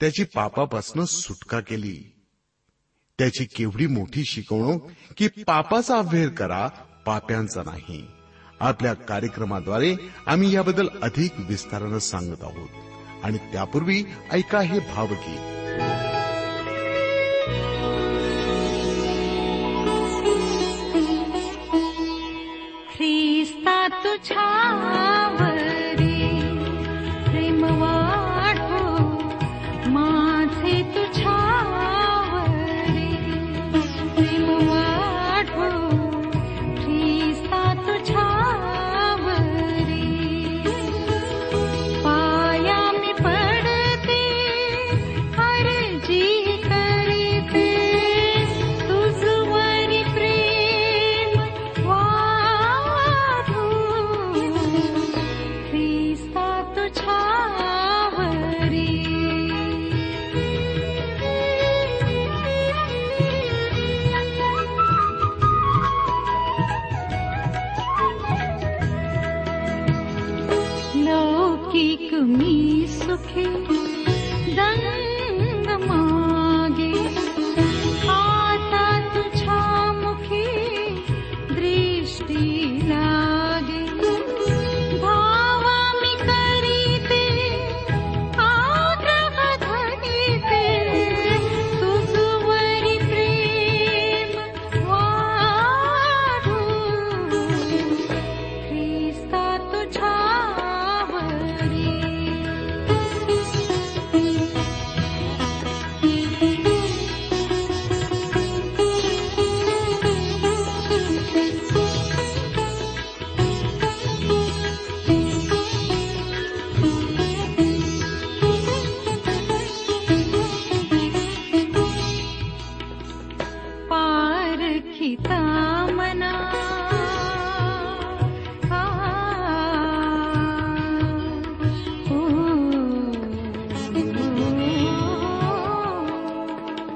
त्याची पापापासनं सुटका केली. त्याची केवढी मोठी शिकवणूक की पापाचा अभ्यर करा पाप्यांचा नाही. आपल्या कार्यक्रमाद्वारे आम्ही याबद्दल अधिक विस्तारानं सांगत आहोत. आणि त्यापूर्वी ऐका हे भावगीत. ख्रिस्ता तुझ्यावरी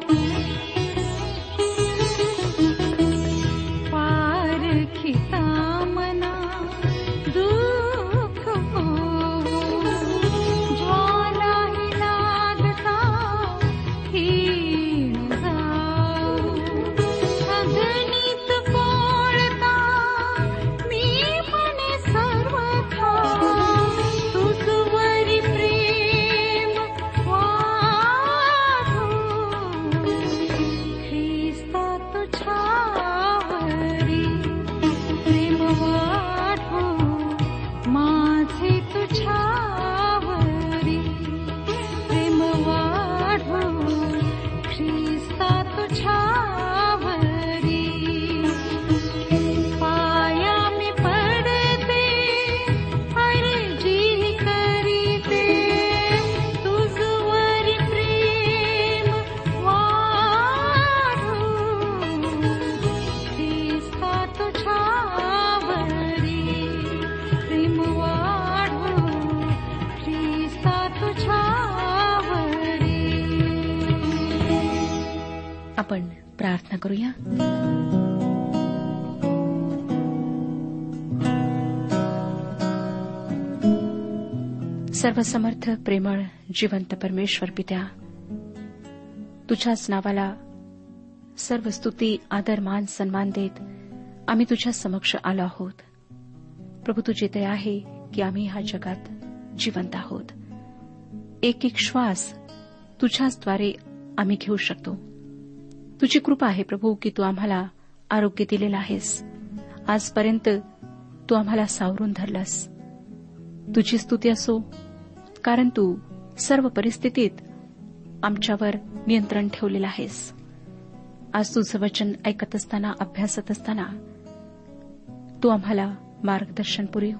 Thank you. प्रार्थना करूया? सर्वसमर्थ प्रेमळ जिवंत परमेश्वर पित्या तुझ्याच नावाला सर्व स्तुती आदर मान सन्मान देत आम्ही तुझ्या समक्ष आलो आहोत. प्रभू तुझे ते आहे की आम्ही ह्या जगात जिवंत आहोत. एक एक श्वास तुझ्याचद्वारे आम्ही घेऊ शकतो. तुझी कृपा आहे प्रभू की तू आम्हाला आरोग्य दिलेलं आहेस. आजपर्यंत तू आम्हाला सावरून धरलास. तुझी स्तुती असो कारण तू सर्व परिस्थितीत आमच्यावर नियंत्रण ठेवलेलं आहेस. आज तुझं वचन ऐकत असताना अभ्यासत असताना तू आम्हाला मार्गदर्शन पुरेव.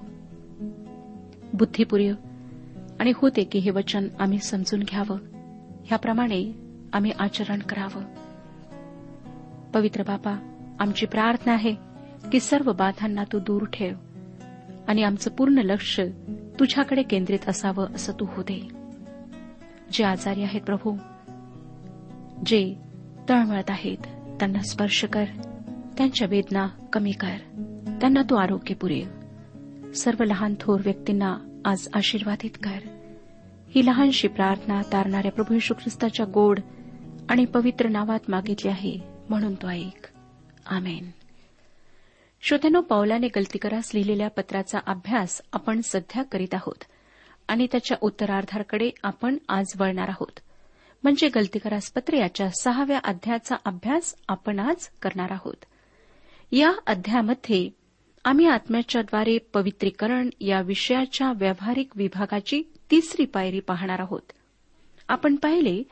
बुद्धी पुरेव आणि होते की हे वचन आम्ही समजून घ्यावं. ह्याप्रमाणे आम्ही आचरण करावं. पवित्र बाबा आमची प्रार्थना आहे की सर्व बाधांना तू दूर ठेव आणि आमचं पूर्ण लक्ष तुझ्याकडे केंद्रित असावं असं तू होते दे. जे आजारी आहेत प्रभू जे तळमळत आहेत त्यांना स्पर्श कर. त्यांच्या वेदना कमी कर. त्यांना तू आरोग्य पुरेव सर्व लहान थोर व्यक्तींना आज आशीर्वादित कर. ही लहानशी प्रार्थना तारणाऱ्या प्रभू ख्रिस्ताच्या गोड आणि पवित्र नावात मागितली आहे. म्हणून तो ऐक. आमेन. श्रोत्यानो पावलाने गलतीकरास लिहिलेल्या पत्राचा अभ्यास आपण सध्या करीत आहोत. आणि त्याच्या उत्तरार्धाकडे आपण आज वळणार आहोत. म्हणजे गलतीकरास पत्र याच्या सहाव्या अध्यायाचा अभ्यास आपण आज करणार आहोत. या अध्यायामध्ये आम्ही आत्म्याच्याद्वारे पवित्रीकरण या विषयाच्या व्यावहारिक विभागाची तिसरी पायरी पाहणार आहोत. आपण पाहिले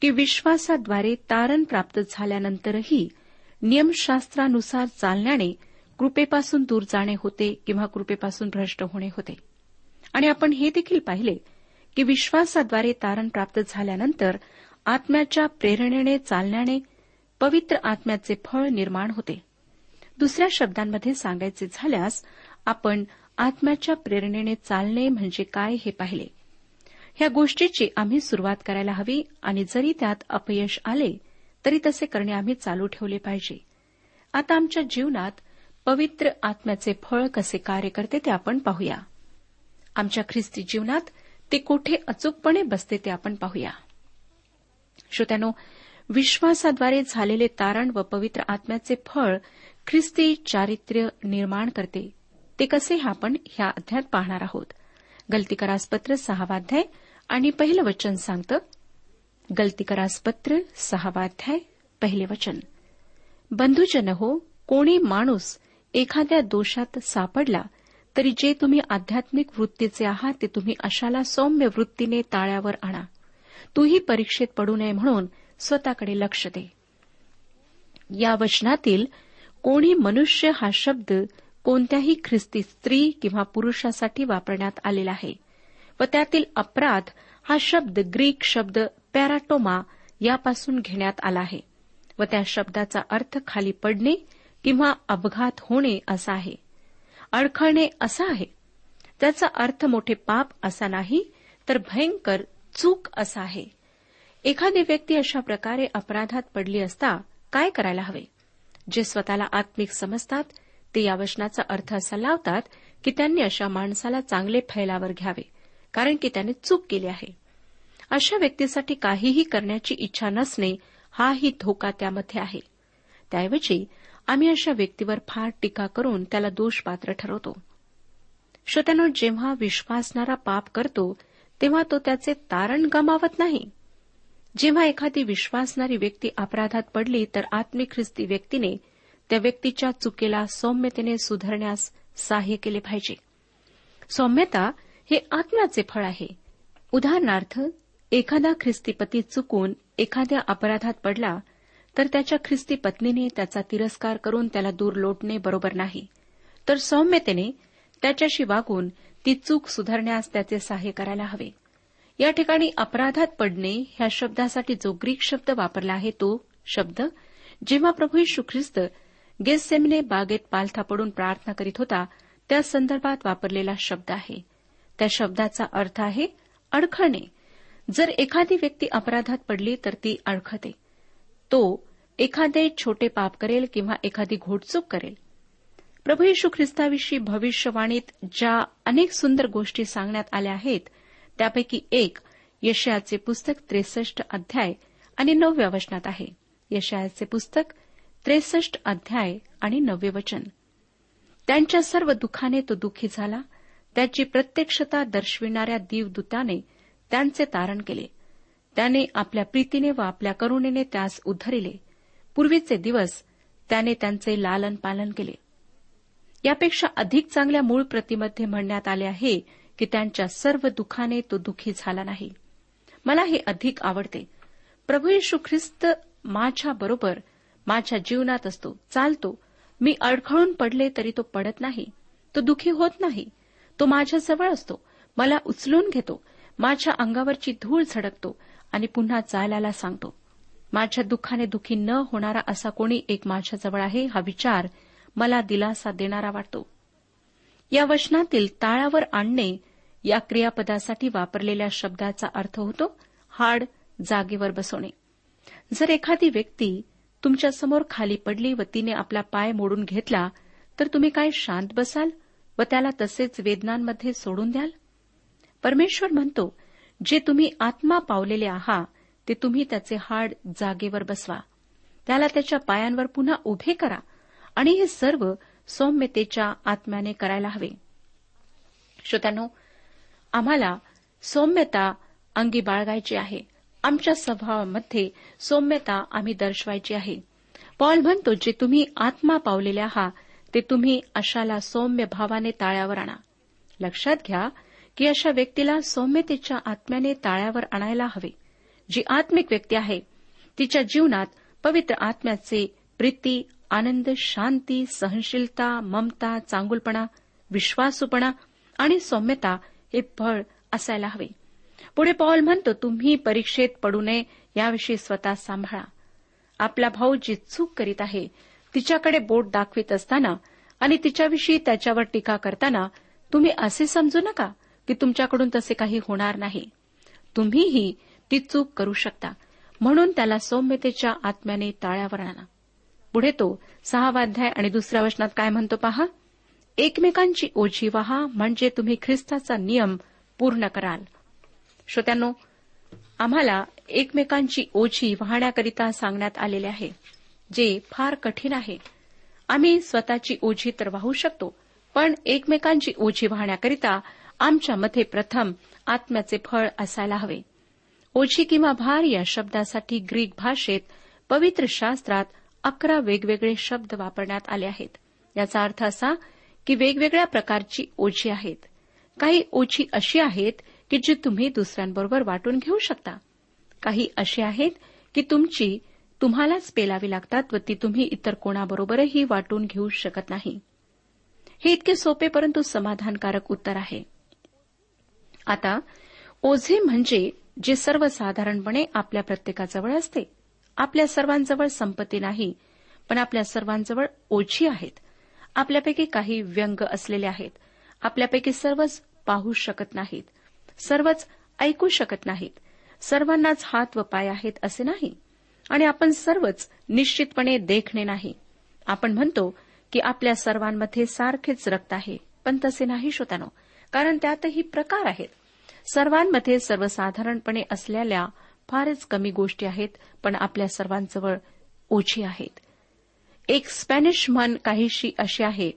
की विश्वासाद्वारे तारण प्राप्त झाल्यानंतरही नियमशास्त्रानुसार चालण्याने कृपेपासून दूर जाणे होते किंवा कृपेपासून भ्रष्ट होणे होते. आणि आपण हे देखील पाहिले की विश्वासाद्वारे तारण प्राप्त झाल्यानंतर आत्म्याच्या प्रेरणेने चालण्याने पवित्र आत्म्याचे फळ निर्माण होते. दुसऱ्या शब्दांमध्ये सांगायचे झाल्यास आपण आत्म्याच्या प्रेरणेने चालणे म्हणजे काय हे पाहिले. ह्या गोष्टीची आम्ही सुरुवात करायला हवी आणि जरी त्यात अपयश आले तरी तसे करणे आम्ही चालू ठेवले पाहिजे. आता आमच्या जीवनात पवित्र आत्म्याचे फळ कसे कार्य करते ते आपण पाहूया. आमच्या ख्रिस्ती जीवनात ते कोठे अचूकपणे बसते ते आपण पाहूया. श्रोत्यानो विश्वासाद्वारे झालेले तारण व पवित्र आत्म्याचे फळ ख्रिस्ती चारित्र्य निर्माण करते. ते कसे हे आपण ह्या अध्यात पाहणार आहोत? गलतीकरासपत्र सहावाध्याय आणि पहिलं वचन सांगतं गलतीकरासपत्र सहावाध्याय पहिले वचन. बंधुजन हो कोणी माणूस एखाद्या दोषात सापडला तरी जे तुम्ही आध्यात्मिक वृत्तीचे आहात ते तुम्ही अशाला सौम्य वृत्तीने ताळ्यावर आणा. तूही परीक्षेत पडू नये म्हणून स्वतःकडे लक्ष दे. या वचनातील कोणी मनुष्य हा शब्द कोणत्याही ख्रिस्ती स्त्री किंवा पुरुषासाठी वापरण्यात आलेला आहे. व त्यातील अपराध हा शब्द ग्रीक शब्द पॅराटोमा यापासून घेण्यात आला आहे. व त्या शब्दाचा अर्थ खाली पडणे किंवा अपघात होणे असा आहे. अडखळणे असा आहे. त्याचा अर्थ मोठे पाप असा नाही तर भयंकर चूक असा आहे. एखादी व्यक्ती अशा प्रकारे अपराधात पडली असता काय करायला हवे? जे स्वतःला आत्मिक समजतात ते या वचनाचा अर्थ असा लावतात की त्यांनी अशा माणसाला चांगले फैलावर घ्यावे. कारण की त्याने चूक केली आहे. अशा व्यक्तीसाठी काहीही करण्याची इच्छा नसणे हाही धोका त्यामध्ये आहे. त्याऐवजी आम्ही अशा व्यक्तीवर फार टीका करून त्याला दोषपात्र ठरवतो. श्रोत्यानो जेव्हा विश्वासणारा पाप करतो तेव्हा तो त्याचे तारण गमावत नाही. जेव्हा एखादी विश्वासणारी व्यक्ती अपराधात पडली तर आत्मिक ख्रिस्ती व्यक्तीने त्या व्यक्तीच्या चुकीला सौम्यतेने सुधारण्यास सहाय्य केले पाहिजे. सौम्यता हे आत्म्याचे फळ आहे. उदाहरणार्थ एखादा ख्रिस्तीपती चुकून एखाद्या अपराधात पडला तर त्याच्या ख्रिस्ती पत्नीने त्याचा तिरस्कार करून त्याला दूर लोटणे बरोबर नाही. तर सौम्यतेने त्याच्याशी वागून ती चूक सुधारण्यास त्याचे सहाय्य करायला हवे. या ठिकाणी अपराधात पडणे ह्या शब्दासाठी जो ग्रीक शब्द वापरला आहे तो शब्द जेव्हा प्रभू यशू ख्रिस्त गेसेमने बागेत पालथा पडून प्रार्थना करीत होता त्या संदर्भात वापरलेला शब्द आहे. त्या शब्दाचा अर्थ आहे अडखळणे जर एखादी व्यक्ती अपराधात पडली तर ती अडखते. तो एखादे छोटे पाप करेल किंवा एखादी घोटचूक करेल. प्रभू येशू ख्रिस्ताविषयी भविष्यवाणीत ज्या अनेक सुंदर गोष्टी सांगण्यात आल्या आहेत त्यापैकी एक यशयाचे पुस्तक त्रेसष्ट अध्याय आणि नवव्या वचनात आहे. यशयाचे पुस्तक त्रेसष्ट अध्याय आणि नववे वचन. त्यांच्या सर्व दुःखाने तो दुःखी झाला त्याची प्रत्यक्षता दर्शविणाऱ्या दीवदूताने त्यांचे तारण केले. त्याने आपल्या प्रीतीने व आपल्या करुणेने त्यास उद्धरिले पूर्वीचे दिवस त्याने त्यांचे लालन पालन केले. यापेक्षा अधिक चांगल्या मूळ प्रतीमध्ये म्हणण्यात आले आहे की त्यांच्या सर्व दुःखाने तो दुखी झाला नाही. मला हे अधिक आवडते. प्रभू येशू ख्रिस्त माझ्या बरोबर माझ्या जीवनात असतो चालतो. मी अडखळून पडले तरी तो पडत नाही. तो दुखी होत नाही. तो माझ्याजवळ असतो. मला उचलून घेतो. माझ्या अंगावरची धूळ झडकतो आणि पुन्हा चालायला सांगतो. माझ्या दुःखाने दुःखी न होणारा असा कोणी एक माझ्याजवळ आहे हा विचार मला दिलासा देणारा वाटतो. या वचनातील ताळावर आणणे या क्रियापदासाठी वापरलेल्या शब्दाचा अर्थ होतो हाड जागेवर बसवणे. जर एखादी व्यक्ती तुमच्यासमोर खाली पडली व तिने आपला पाय मोडून घेतला तर तुम्ही काय शांत बसाल? व त्याला तसेच वेदनांमध्ये सोडून द्याल? परमेश्वर म्हणतो जे तुम्ही आत्मा पावलेले आहात ते तुम्ही त्याचे हाड जागेवर बसवा. त्याला त्याच्या पायांवर पुन्हा उभे करा आणि हे सर्व सौम्यतेच्या आत्म्याने करायला हवे. श्रोत्यानो आम्हाला सौम्यता अंगी बाळगायची आहे. आमच्या स्वभावामध्ये सौम्यता आम्ही दर्शवायची आहे. पॉल म्हणतो जे तुम्ही आत्मा पावलेले आहात ते तुम्ही अशाला सौम्य भावाने ताळ्यावर आणा. लक्षात घ्या की अशा व्यक्तीला सौम्यतेच्या आत्म्याने ताळ्यावर आणायला हवे. जी आत्मिक व्यक्ती आहे तिच्या जीवनात पवित्र आत्म्याचे प्रीती आनंद शांती सहनशीलता ममता चांगुलपणा विश्वासूपणा आणि सौम्यता हे फळ असायला हवे. पुढे पॉल म्हणतो तुम्ही परीक्षेत पडू नये याविषयी स्वतः सांभाळा. आपला भाऊ जी चूक करीत आहे तिच्याकडे बोट दाखवित असताना आणि तिच्याविषयी त्याच्यावर टीका करताना तुम्ही असे समजू नका की तुमच्याकडून तसे काही होणार नाही. तुम्हीही ती चूक करू शकता. म्हणून त्याला सौम्यतेच्या आत्म्याने ताळ्यावर आणा. पुढे तो सहावाध्याय आणि दुसऱ्या वचनात काय म्हणतो पहा? एकमेकांची ओझी व्हा म्हणजे तुम्ही ख्रिस्ताचा नियम पूर्ण कराल. श्रोत्यांनो आम्हाला एकमेकांची ओझी वाहण्याकरिता सांगण्यात आलेले आहे. जे फार कठीण आहे. आम्ही स्वतःची ओझी तर वाहू शकतो पण एकमेकांची ओझी वाहण्याकरिता आमच्यामध्ये प्रथम आत्म्याचे फळ असायला हवे. ओझी किंवा भार या शब्दासाठी ग्रीक भाषेत पवित्र शास्त्रात अकरा वेगवेगळे शब्द वापरण्यात आले आहेत. याचा अर्थ असा की वेगवेगळ्या प्रकारची ओझी आहेत. काही ओझी अशी आहेत की जी तुम्ही दुसऱ्यांबरोबर वाटून घेऊ शकता. काही अशी आहेत की तुमची तुम्हालाच पेलावी लागतात व ती तुम्ही इतर कोणाबरोबरही वाटून घेऊ शकत नाही. हे इतके सोपे परंतु समाधानकारक उत्तर आहे. आता ओझे म्हणजे जे सर्वसाधारणपणे आपल्या प्रत्येकाजवळ असते. आपल्या सर्वांजवळ संपत्ती नाही पण आपल्या सर्वांजवळ ओझी आहेत. आपल्यापैकी काही व्यंग असलेले आहेत. आपल्यापैकी सर्वच पाहू शकत नाहीत. सर्वच ऐकू शकत नाहीत. सर्वांनाच हात व पाय आहेत असे नाही. आणि आपण सर्वच निश्चितपणे देखणे नाही. आपण म्हणतो की आपल्या सर्वांमध्ये सारखेच रक्त आहे पण तसे नाही श्रोतानो कारण त्यातही प्रकार आहेत. सर्वांमध्ये सर्वसाधारणपणे असलेल्या फारच कमी गोष्टी आहेत पण आपल्या सर्वांजवळ ओझी आहेत. एक स्पॅनिश म्हण काहीशी अशी आहे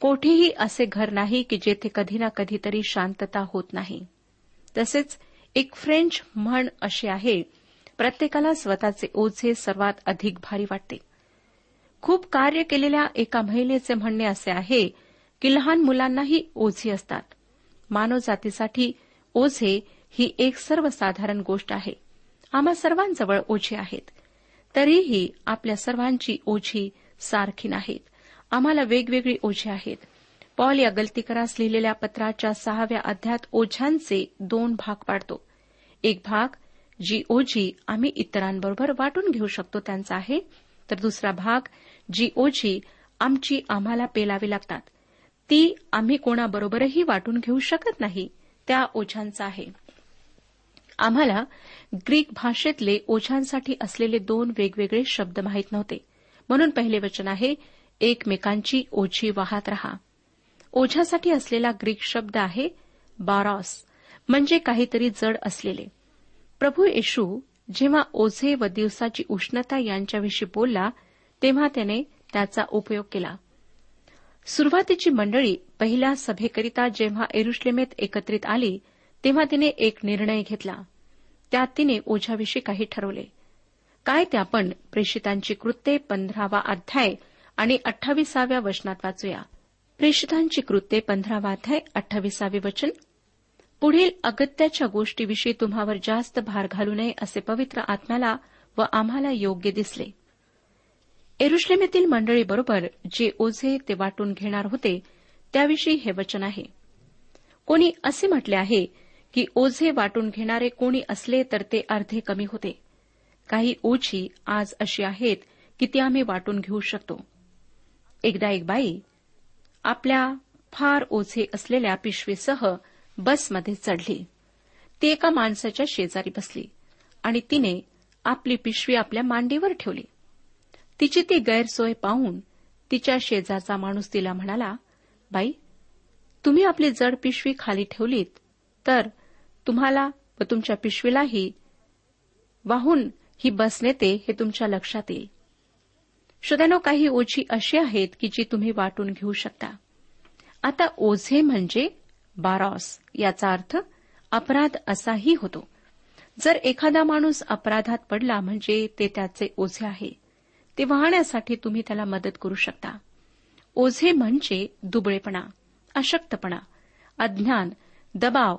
कोठेही असे घर नाही की जेथे कधी ना कधीतरी शांतता होत नाही. तसेच एक फ्रेंच म्हण अशी आहे प्रत्येकाला स्वतःचे ओझे सर्वात अधिक भारी वाटते. खूप कार्य केलेल्या एका महिलेचे म्हणणे असे आहे की लहान मुलांनाही ओझी असतात. मानवजातीसाठी ओझे ही एक सर्वसाधारण गोष्ट आहे. आम्हा सर्वांजवळ ओझे आहेत. तरीही आपल्या सर्वांची ओझी सारखी नाहीत. आम्हाला वेगवेगळी ओझे आहेत. पॉल या गलतीकरास लिहिलेल्या पत्राच्या सहाव्या अध्यात ओझ्यांचे दोन भाग पाडतो. एक भाग जी ओझी आम्ही इतरांबरोबर वाटून घेऊ शकतो त्यांचा आहे. तर दुसरा भाग जी ओझी आमची आम्हाला पेलावी लागतात. ती आम्ही कोणाबरोबरही वाटून घेऊ शकत नाही त्या ओझ्यांचा आहे. आम्हाला ग्रीक भाषेतले ओझ्यांसाठी असलेले दोन वेगवेगळे शब्द माहीत नव्हते. म्हणून पहिले वचन आहे एकमेकांची ओझी वाहत रहा. ओझ्यासाठी असलेला ग्रीक शब्द आहे बारॉस म्हणजे काहीतरी जड असलेले. प्रभू येशू जेव्हा ओझे व दिवसाची उष्णता यांच्याविषयी बोलला तेव्हा त्याने त्याचा उपयोग केला. सुरुवातीची मंडळी पहिल्या सभेकरिता जेव्हा एरुश्लेमेत एकत्रित आली तेव्हा तिने एक निर्णय घेतला. त्यात तिने ओझ्याविषयी काही ठरवले. काय ते आपण प्रेषितांची कृत्ये पंधरावा अध्याय आणि अठ्ठावीसाव्या वचनात वाचूया. प्रेषितांची कृत्ये पंधरावा अध्याय अठ्ठावीसावे वचन पुढील अगत्याच्या गोष्टीविषयी तुम्हावर जास्त भार घालू नये असे पवित्र आत्म्याला व आम्हाला योग्य दिसले. एरुश्लेमेतील मंडळीबरोबर जे ओझे ते वाटून घेणार होते त्याविषयी हे वचन आहे. कोणी असे म्हटले आहे की ओझे वाटून घेणारे कोणी असले तर ते अर्धे कमी होते. काही ओझी आज अशी आहेत की ती आम्ही वाटून घेऊ शकतो. एकदा एक बाई आपल्या फार ओझे असलेल्या पिशवीसह बसमध्ये चढली. ती एका माणसाच्या शेजारी बसली आणि तिने आपली पिशवी आपल्या मांडीवर ठेवली. तिची ती गैरसोय पाहून तिच्या शेजारचा माणूस तिला म्हणाला बाई तुम्ही आपली जड पिशवी खाली ठेवलीत तर तुम्हाला व तुमच्या पिशवीलाही वाहून ही बस नेते हे तुमच्या लक्षात येईल. श्रोत्यानो काही ओझी अशी आहेत की जी तुम्ही वाटून घेऊ शकता. आता ओझे म्हणजे बारॉस याचा अर्थ अपराध असाही होतो. जर एखादा माणूस अपराधात पडला म्हणजे ते त्याचे ओझे आहे. ते वाहण्यासाठी तुम्ही त्याला मदत करू शकता. ओझे म्हणजे दुबळेपणा अशक्तपणा अज्ञान दबाव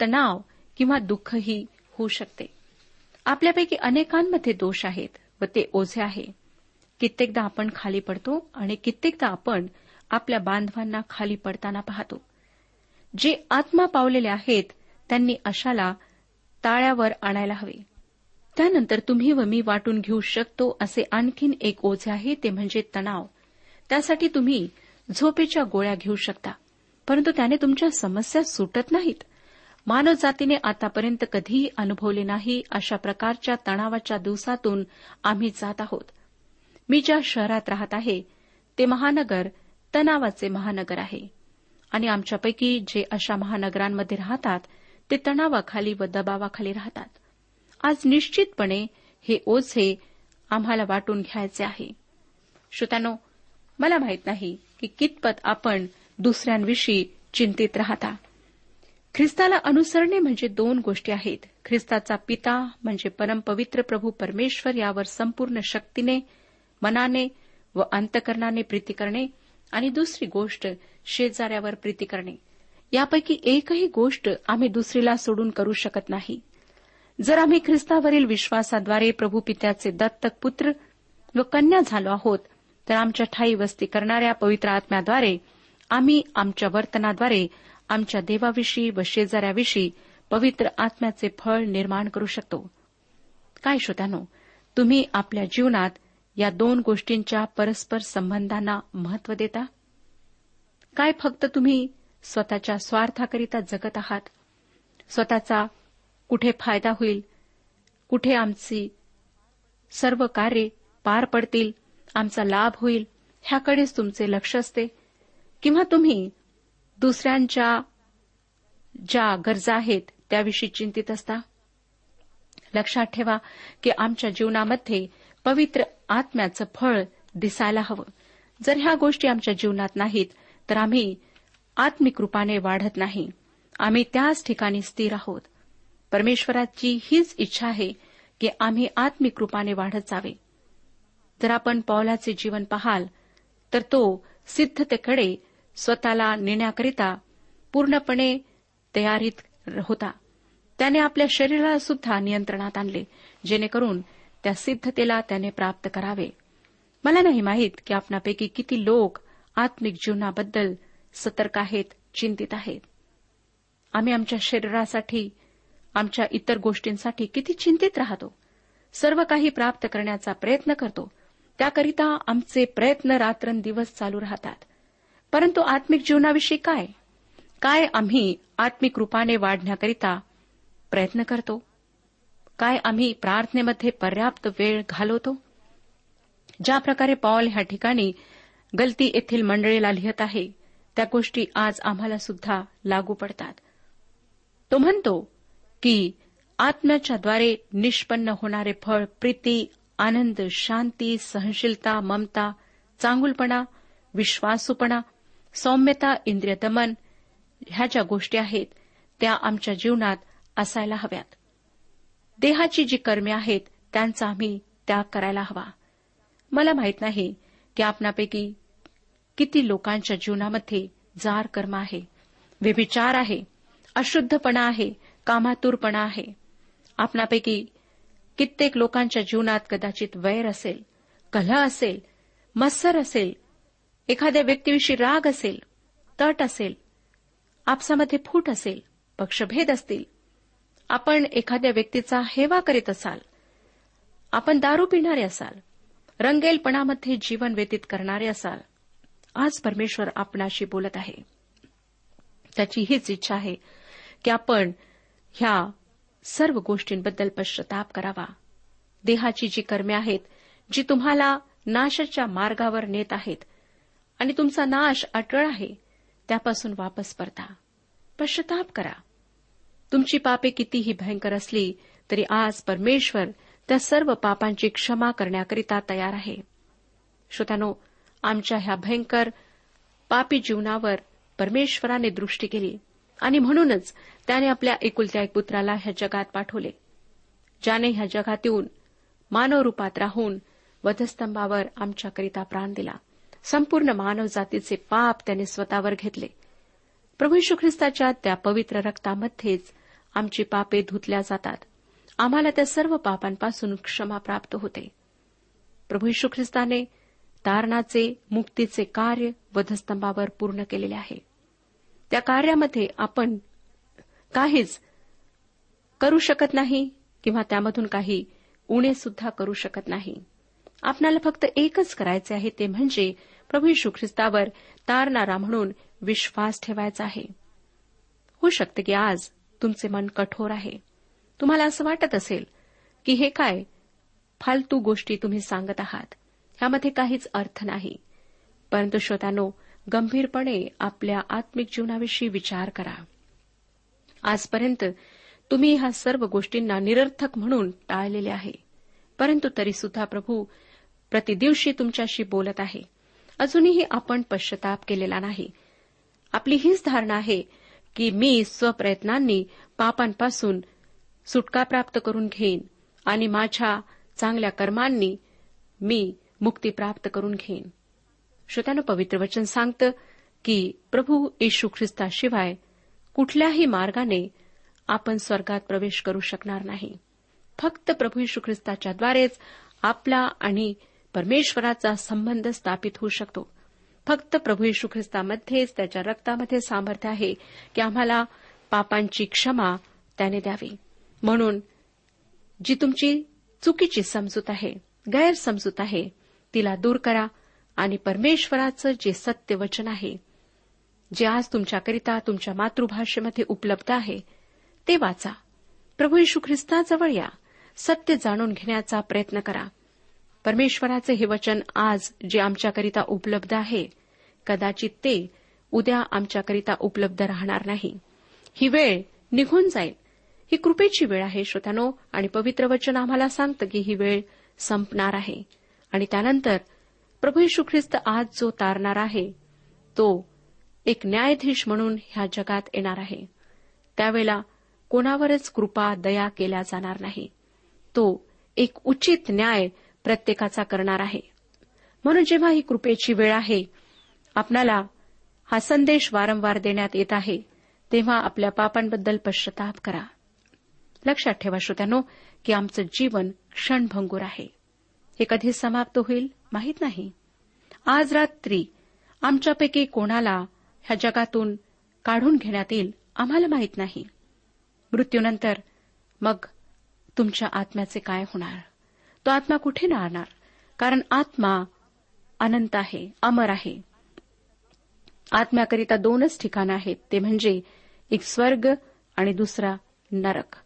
तणाव किंवा दुःखही होऊ शकते. आपल्यापैकी अनेकांमध्ये दोष आहेत व ते ओझे आहे. कित्येकदा आपण खाली पडतो आणि कित्येकदा आपण आपल्या बांधवांना खाली पडताना पाहतो. जे आत्मा पावलेले आहेत त्यांनी अशाला ताळ्यावर आणायला हवे. त्यानंतर तुम्ही व मी वाटून घेऊ शकतो असे आणखीन एक ओझे आहे ते म्हणजे तणाव. त्यासाठी तुम्ही झोपेच्या गोळ्या घेऊ शकता परंतु त्याने तुमच्या समस्या सुटत नाहीत. मानवजातीने आतापर्यंत कधीही अनुभवले नाही अशा प्रकारच्या तणावाच्या दिवसातून आम्ही जात आहोत. मी ज्या शहरात राहत आहे ते महानगर तणावाचे महानगर आहे. आणि आमच्यापैकी जे अशा महानगरांमध्ये राहतात ते तणावाखाली व दबावाखाली राहतात. आज निश्चितपणे हे ओझे आम्हाला वाटून घ्यायचे आहे. श्रोत्यानो मला माहीत नाही की कितपत आपण दुसऱ्यांविषयी चिंतित राहता. ख्रिस्ताला अनुसरणे म्हणजे दोन गोष्टी आहेत. ख्रिस्ताचा पिता म्हणजे परमपवित्र प्रभू परमेश्वर यावर संपूर्ण शक्तीने मनाने व अंतकरणाने प्रीती करणे आणि दुसरी गोष्ट शेजाऱ्यावर प्रीती करणे. यापैकी एकही गोष्ट आम्ही दुसरीला सोडून करू शकत नाही. जर आम्ही ख्रिस्तावरील विश्वासाद्वारे प्रभू पित्याचे दत्तक पुत्र व कन्या झालो आहोत तर आमच्या ठाई वस्ती करणाऱ्या पवित्र आत्म्याद्वारे आम्ही आमच्या वर्तनाद्वारे आमच्या देवाविषयी व शेजाऱ्याविषयी पवित्र आत्म्याचे फळ निर्माण करू शकतो. काय श्रोत्यानो तुम्ही आपल्या जीवनात या दोन गोष्टींच्या परस्पर संबंधांना महत्त्व देता? काय फक्त तुम्ही स्वतःच्या स्वार्थाकरिता जगत आहात? स्वतःचा कुठे फायदा होईल? कुठे आमची सर्व कार्ये पार पडतील? आमचा लाभ होईल? ह्याकडेच तुमचे लक्ष असते. किंवा तुम्ही दुसऱ्यांच्या ज्या गरजा आहेत त्याविषयी चिंतित असता? लक्षात ठेवा की आमच्या जीवनामध्ये पवित्र आत्म्याचं फळ दिसायला हवं. जर ह्या गोष्टी आमच्या जीवनात नाहीत तर आम्ही आत्मिक रूपाने वाढत नाही. आम्ही त्याच ठिकाणी स्थिर आहोत. परमेश्वराची हीच इच्छा आहे की आम्ही आत्मिक रूपाने वाढत जावे. जर आपण पौलाचे जीवन पाहाल तर तो सिद्धतेकडे स्वतःला नेण्याकरिता पूर्णपणे तयारीत होता. त्याने आपल्या शरीराला सुद्धा नियंत्रणात आणले जेणेकरून त्या सिद्धतेला त्याने प्राप्त करावे. मला नाही माहीत की आपणापैकी किती लोक आत्मिक जीवनाबद्दल सतर्क आहेत चिंतित आहेत. आम्ही आमच्या शरीरासाठी आमच्या इतर गोष्टींसाठी किती चिंतित राहतो. सर्व काही प्राप्त करण्याचा प्रयत्न करतो. त्याकरिता आमचे प्रयत्न रात्रंदिवस चालू राहतात. परंतु आत्मिक जीवनाविषयी काय? काय आम्ही आत्मिक रूपाने वाढण्याकरिता प्रयत्न करतो? काय आम्ही प्रार्थनेमध्ये पर्याप्त वेळ घालवतो? ज्या प्रकारे पॉल ह्या ठिकाणी गलती येथील मंडळीला लिहित आहे त्या गोष्टी आज आम्हाला सुद्धा लागू पडतात. तो म्हणतो की आत्म्याच्याद्वारे निष्पन्न होणारे फळ प्रीती आनंद शांती सहनशीलता ममता चांगुलपणा विश्वासूपणा सौम्यता इंद्रियदमन ह्या ज्या गोष्टी आहेत त्या आमच्या जीवनात असायला हव्यात. देहाची जी कर्मे आहेत त्यांचा आम्ही त्याग करायला हवा. मला माहीत नाही की आपणापैकी किती लोकांच्या जीवनामध्ये जार कर्म आहे. व्यभिचार आहे अशुद्धपणा आहे कामातूरपणा आहे. आपणापैकी कित्येक लोकांच्या जीवनात कदाचित वैर असेल कलह असेल मत्सर असेल एखाद्या व्यक्तीविषयी राग असेल तट असेल आपसामध्ये फूट असेल पक्षभेद असतील आपण एखाद्या व्यक्तीचा हेवा करीत असाल आपण दारू पिणारे असाल रंगेलपणामध्ये जीवन व्यतीत करणारे असाल आज परमेश्वर आपणाशी बोलत आहे. त्याची हीच इच्छा आहे की आपण ह्या सर्व गोष्टींबद्दल पश्चाताप करावा. देहाची जी कर्मे आहेत जी तुम्हाला नाशाच्या मार्गावर नेत आहेत आणि तुमचा नाश अटळ आहे त्यापासून वापस परता. पश्चाताप करा. तुमची पापे कितीही भयंकर असली तरी आज परमेश्वर त्या सर्व पापांची क्षमा करण्याकरिता तयार आहे. श्रोत्यानो आमच्या ह्या भयंकर पापी जीवनावर परमेश्वराने दृष्टी केली आणि म्हणूनच त्याने आपल्या एकुलत्या एक पुत्राला ह्या जगात पाठवले ज्याने ह्या जगात येऊन मानवरूपात राहून वधस्तंभावर आमच्याकरिता प्राण दिला. संपूर्ण मानव जातीचे पाप त्याने स्वतःवर घेतले. प्रभू यशू ख्रिस्ताच्या त्या पवित्र रक्तामध्येच आमची पापे धुतल्या जातात. आम्हाला त्या सर्व पापांपासून क्षमा प्राप्त होते. प्रभू यशू ख्रिस्ताने तारणाचे मुक्तीचे कार्य वधस्तंभावर पूर्ण केलेले आहे. त्या कार्यामध्ये आपण काहीच करू शकत नाही किंवा त्यामधून काही उणे सुद्धा करू शकत नाही. आपणाला फक्त एकच करायचे आहे ते म्हणजे प्रभू यशू ख्रिस्तावर तारणारा म्हणून विश्वास ठेवायचा आहे. होऊ शकते की आज तुमचे मन कठोर आहे. तुम्हाला असं वाटत असेल की हे काय फालतू गोष्टी तुम्ही सांगत आहात. ह्यामध्ये काहीच अर्थ नाही. परंतु श्रोत्यानो गंभीरपणे आपल्या आत्मिक जीवनाविषयी विचार करा. आजपर्यंत तुम्ही ह्या सर्व गोष्टींना निरर्थक म्हणून टाळलेले आहे. परंतु तरी सुद्धा प्रभू प्रतिदिवशी तुमच्याशी बोलत आहे. अजूनही आपण पश्चाताप केलेला नाही. आपली हीच धारणा आहे की मी स्वप्रयत्नांनी पापांपासून सुटका प्राप्त करून घेईन आणि माझ्या चांगल्या कर्मांनी मी मुक्ती प्राप्त करून घेईन. श्रोत्यानं पवित्र वचन सांगतं की प्रभू येशू ख्रिस्ताशिवाय कुठल्याही मार्गाने आपण स्वर्गात प्रवेश करू शकणार नाही. फक्त प्रभू येशू ख्रिस्ताच्याद्वारेच आपला आणि परमेश्वराचा संबंध स्थापित होऊ शकतो. फक्त प्रभू येशू ख्रिस्तामध्येच त्याच्या रक्तामध्ये सामर्थ्य आहे की आम्हाला पापांची क्षमा त्याने द्यावी. म्हणून जी तुमची चुकीची समजूत आहे गैरसमजूत आहे तिला दूर करा आणि परमेश्वराचं जे सत्य वचन आहे जे आज तुमच्याकरिता तुमच्या मातृभाषेमध्ये उपलब्ध आहे ते वाचा. प्रभू यशू ख्रिस्ताजवळ या. सत्य जाणून घेण्याचा प्रयत्न करा. परमेश्वराचे हे वचन आज जे आमच्याकरिता उपलब्ध आहे कदाचित ते उद्या आमच्याकरिता उपलब्ध राहणार नाही. ही वेळ निघून जाईल. ही कृपेची वेळ आहे श्रोत्यानो आणि पवित्र वचन आम्हाला सांगतं की ही वेळ संपणार आहे. आणि त्यानंतर प्रभू यशू ख्रिस्त आज जो तारणार आहे तो एक न्यायाधीश म्हणून ह्या जगात येणार आहे. त्यावेळेला कोणावरच कृपा दया केल्या जाणार नाही. तो एक उचित न्याय प्रत्येकाचा करणार आहे. म्हणून जेव्हा ही कृपेची वेळ आहे आपणाला हा संदेश वारंवार देण्यात येत आहे तेव्हा आपल्या पापांबद्दल पश्चाताप करा. लक्षात ठेवा श्रोत्यानो की आमचं जीवन क्षणभंगूर आहे. हे कधी समाप्त होईल माहीत नाही. आज रात्री आमच्यापैकी कोणाला ह्या जगातून काढून घेण्यात येईल आम्हाला माहीत नाही. मृत्यूनंतर मग तुमच्या आत्म्याचे काय होणार? तो आत्मा कुठे राहणार? कारण आत्मा अनंत आहे अमर आहे. आत्म्याकरिता दोनच ठिकाणं आहेत ते म्हणजे एक स्वर्ग आणि दुसरा नरक.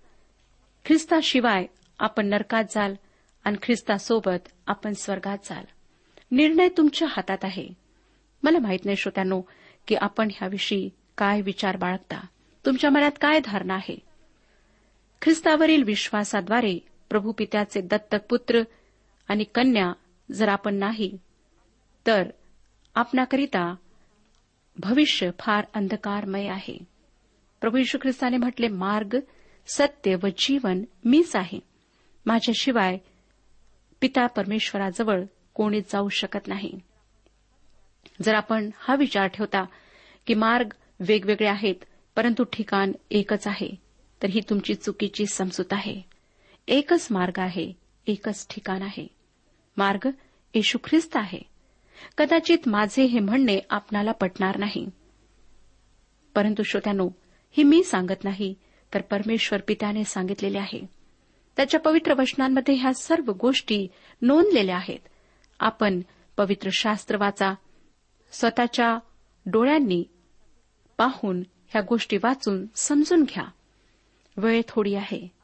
ख्रिस्ताशिवाय आपण नरकात जाल आणि ख्रिस्तासोबत आपण स्वर्गात जाल. निर्णय तुमच्या हातात आहे. मला माहीत नाही श्रोत्यानो की आपण ह्याविषयी काय विचार बाळगता. तुमच्या मनात काय धारणा आहे? ख्रिस्तावरील विश्वासाद्वारे प्रभू पित्याचे दत्तक पुत्र आणि कन्या जर आपण नाही तर आपणाकरिता भविष्य फार अंधकारमय आहे. प्रभू यशू ख्रिस्ताने म्हटले मार्ग सत्य व जीवन मीच आहे. माझ्याशिवाय पिता परमेश्वराजवळ कोणीच जाऊ शकत नाही. जर आपण हा विचार ठेवता की मार्ग वेगवेगळे आहेत परंतु ठिकाण एकच आहे तर ही तुमची चुकीची समजूत आहे. एकच मार्ग आहे एकच ठिकाण आहे. मार्ग येशू ख्रिस्त आहे. कदाचित माझे हे म्हणणे आपणाला पटणार नाही. परंतु श्रोत्यानो ही मी सांगत नाही तर परमेश्वर पित्याने सांगितलेले आहे. त्याच्या पवित्र वचनांमध्ये ह्या सर्व गोष्टी नोंदलेल्या आहेत. आपण पवित्र शास्त्र वाचा स्वतःच्या डोळ्यांनी पाहून ह्या गोष्टी वाचून समजून घ्या. वेळ थोडी आहे.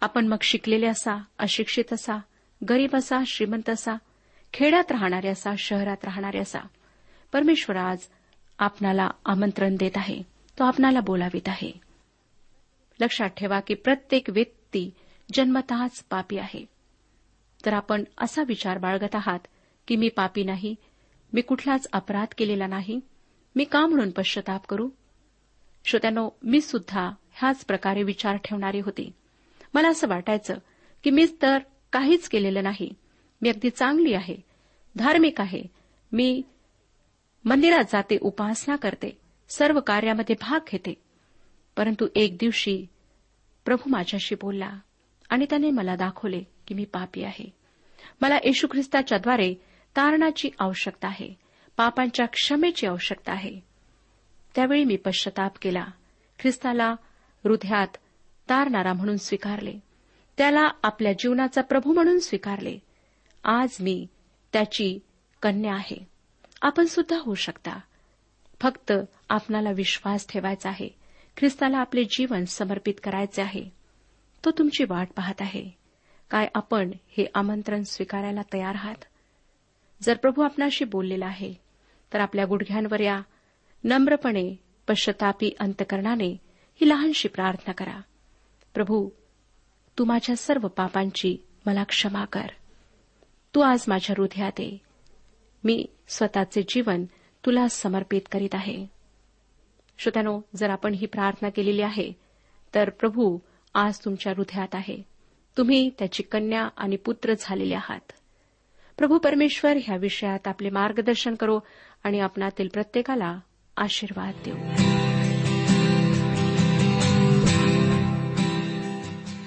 आपण मग शिकलेले असा अशिक्षित असा गरीब असा श्रीमंत असा खेड्यात राहणारे असा शहरात राहणारे असा. परमेश्वर आज आपणाला आमंत्रण देत आहे. तो आपणाला बोलावित आहे. लक्षात ठेवा की प्रत्येक व्यक्ती जन्मतःच पापी आहे. तर आपण असा विचार बाळगत आहात की मी पापी नाही मी कुठलाच अपराध केलेला नाही मी का म्हणून पश्चाताप करू? श्रोत्यानो मी सुद्धा ह्याच प्रकारे विचार ठेवणारी होती. मला असं वाटायचं की मी तर काहीच केलेलं नाही. मी अगदी चांगली आहे. धार्मिक आहे. मी मंदिरात जाते उपासना करते सर्व कार्यामध्ये भाग घेते. परंतु एक दिवशी प्रभू माझ्याशी बोलला आणि त्याने मला दाखवले की मी पापी आहे. मला येशू ख्रिस्ताच्याद्वारे तारणाची आवश्यकता आहे पापांच्या क्षमेची आवश्यकता आहे. त्यावेळी मी पश्चाताप केला. ख्रिस्ताला हृदयात तारणारा म्हणून स्वीकारले. त्याला आपल्या जीवनाचा प्रभू म्हणून स्वीकारले. आज मी त्याची कन्या आहे. आपण सुद्धा होऊ शकता. फक्त आपणाला विश्वास ठेवायचा आहे. ख्रिस्ताला आपले जीवन समर्पित करायचे आहे. तो तुमची वाट पाहत आहे. काय आपण हे आमंत्रण स्वीकारायला तयार आहात? जर प्रभू आपणाशी बोललेला आहे तर आपल्या गुडघ्यांवर या नम्रपणे पश्चतापी अंतकरणाने ही लहानशी प्रार्थना करा. प्रभू तू माझ्या सर्व पापांची मला क्षमा कर. तू आज माझ्या हृदयात ये. मी स्वतःचे जीवन तुला समर्पित करीत आहे. श्रोत्यानो जर आपण ही प्रार्थना केलेली आहे तर प्रभू आज तुमच्या हृदयात आहे. तुम्ही त्याची कन्या आणि पुत्र झालेले आहात. प्रभू परमेश्वर ह्या विषयात आपले मार्गदर्शन करो आणि आपणातील प्रत्येकाला आशीर्वाद देऊ.